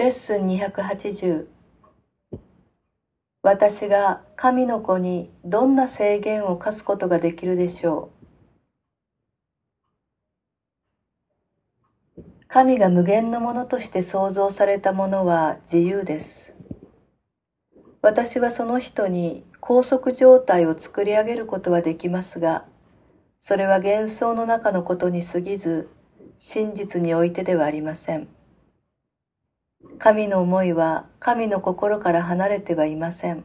レッスン280私が神の子にどんな制限を課すことができるでしょう神が無限のものとして創造されたものは自由です。私はその人に拘束状態を作り上げることはできますが、それは幻想の中のことに過ぎず、真実においてではありません。神の思いは神の心から離れてはいません。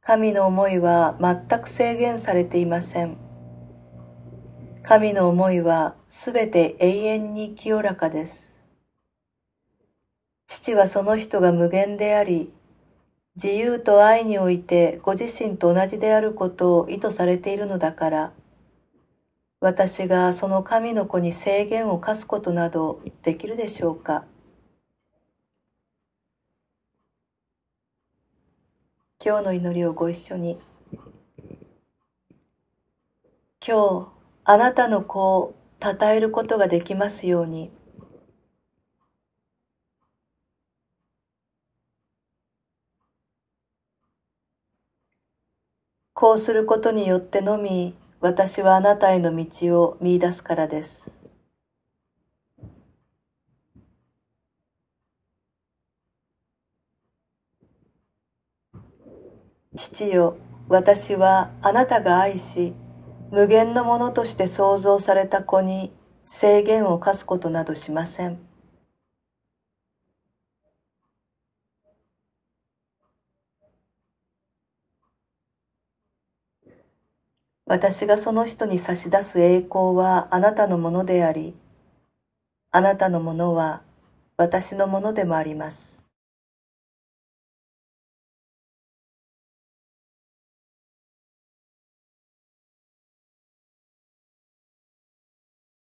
神の思いは全く制限されていません。神の思いはすべて永遠に清らかです。父はその人が無限であり、自由と愛においてご自身と同じであることを意図されているのだから、私がその神の子に制限を課すことなどできるでしょうか。今日の祈りをご一緒に。今日、あなたの子を称えることができますように。こうすることによってのみ私はあなたへの道を見出すからです。父よ、私はあなたが愛し、無限のものとして創造された子に制限を課すことなどしません。私がその人に差し出す栄光はあなたのものであり、あなたのものは私のものでもあります。